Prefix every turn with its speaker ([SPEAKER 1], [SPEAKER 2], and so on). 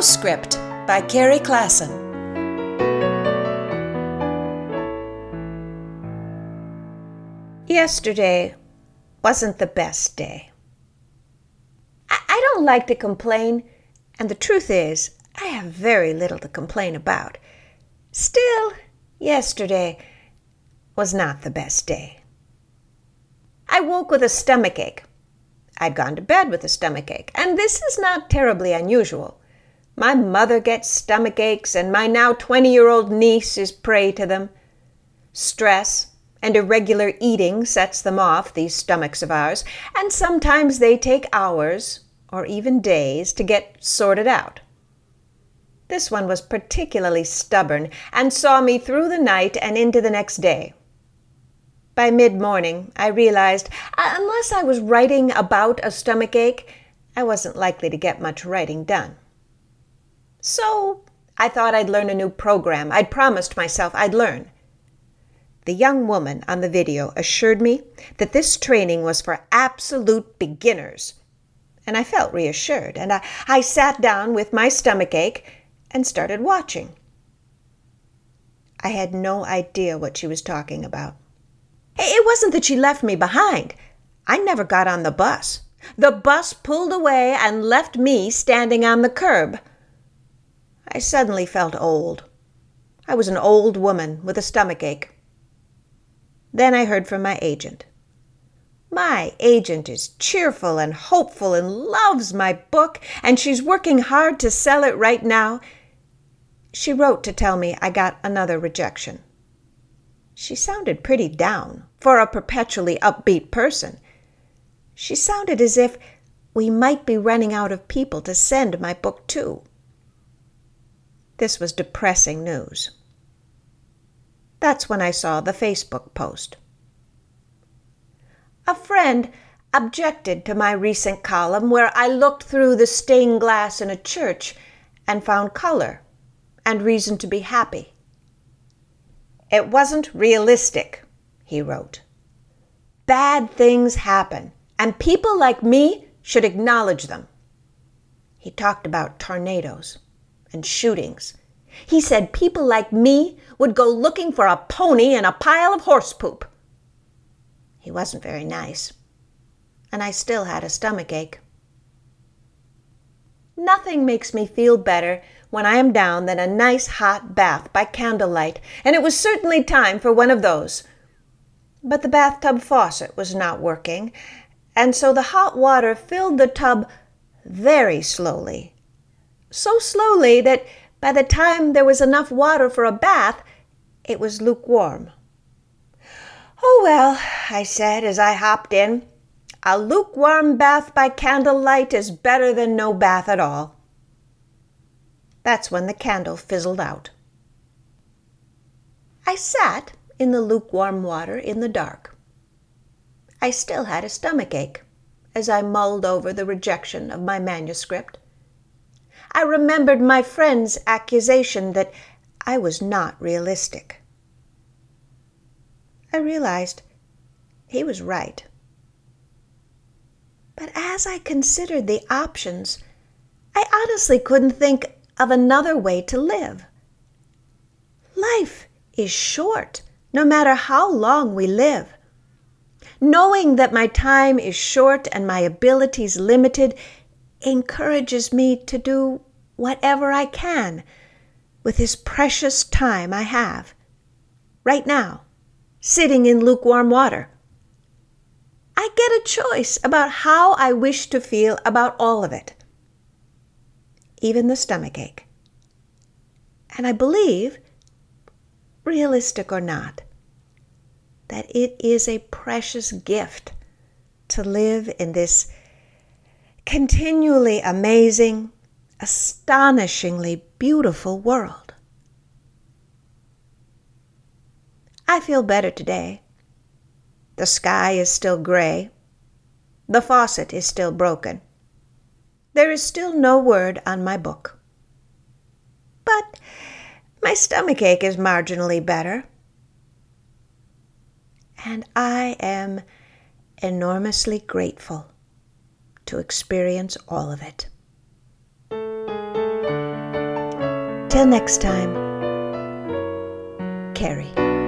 [SPEAKER 1] Postscript by Carrie Klassen.
[SPEAKER 2] Yesterday wasn't the best day. I, I don't like to complain, and the truth is, I have very little to complain about. Still, yesterday was not the best day. I woke with a stomach ache. I'd gone to bed with a stomach ache, and this is not terribly unusual. My mother gets stomach aches, and my now 20 year old niece is prey to them. Stress and irregular eating sets them off, these stomachs of ours, and sometimes they take hours or even days to get sorted out. This one was particularly stubborn and saw me through the night and into the next day. By mid morning, I realized uh, unless I was writing about a stomach ache, I wasn't likely to get much writing done. So I thought I'd learn a new program. I'd promised myself I'd learn. The young woman on the video assured me that this training was for absolute beginners. And I felt reassured, and I, I sat down with my stomach ache and started watching. I had no idea what she was talking about. It wasn't that she left me behind. I never got on the bus. The bus pulled away and left me standing on the curb. I suddenly felt old. I was an old woman with a stomach ache. Then I heard from my agent. My agent is cheerful and hopeful and loves my book, and she's working hard to sell it right now. She wrote to tell me I got another rejection. She sounded pretty down for a perpetually upbeat person. She sounded as if we might be running out of people to send my book to. This was depressing news. That's when I saw the Facebook post. A friend objected to my recent column where I looked through the stained glass in a church and found color and reason to be happy. It wasn't realistic, he wrote. Bad things happen, and people like me should acknowledge them. He talked about tornadoes and shootings. He said people like me would go looking for a pony in a pile of horse poop. He wasn't very nice, and I still had a stomach ache. Nothing makes me feel better when I am down than a nice hot bath by candlelight, and it was certainly time for one of those. But the bathtub faucet was not working, and so the hot water filled the tub very slowly. So slowly that by the time there was enough water for a bath, it was lukewarm. Oh, well, I said as I hopped in, a lukewarm bath by candlelight is better than no bath at all. That's when the candle fizzled out. I sat in the lukewarm water in the dark. I still had a stomach ache as I mulled over the rejection of my manuscript. I remembered my friend's accusation that I was not realistic. I realized he was right. But as I considered the options, I honestly couldn't think of another way to live. Life is short, no matter how long we live. Knowing that my time is short and my abilities limited encourages me to do whatever I can with this precious time I have. Right now, sitting in lukewarm water. I get a choice about how I wish to feel about all of it even the stomach ache. And I believe, realistic or not, that it is a precious gift to live in this continually amazing, astonishingly beautiful world. I feel better today. The sky is still gray. The faucet is still broken. There is still no word on my book. But my stomach ache is marginally better. And I am enormously grateful to experience all of it. Till next time, Carrie.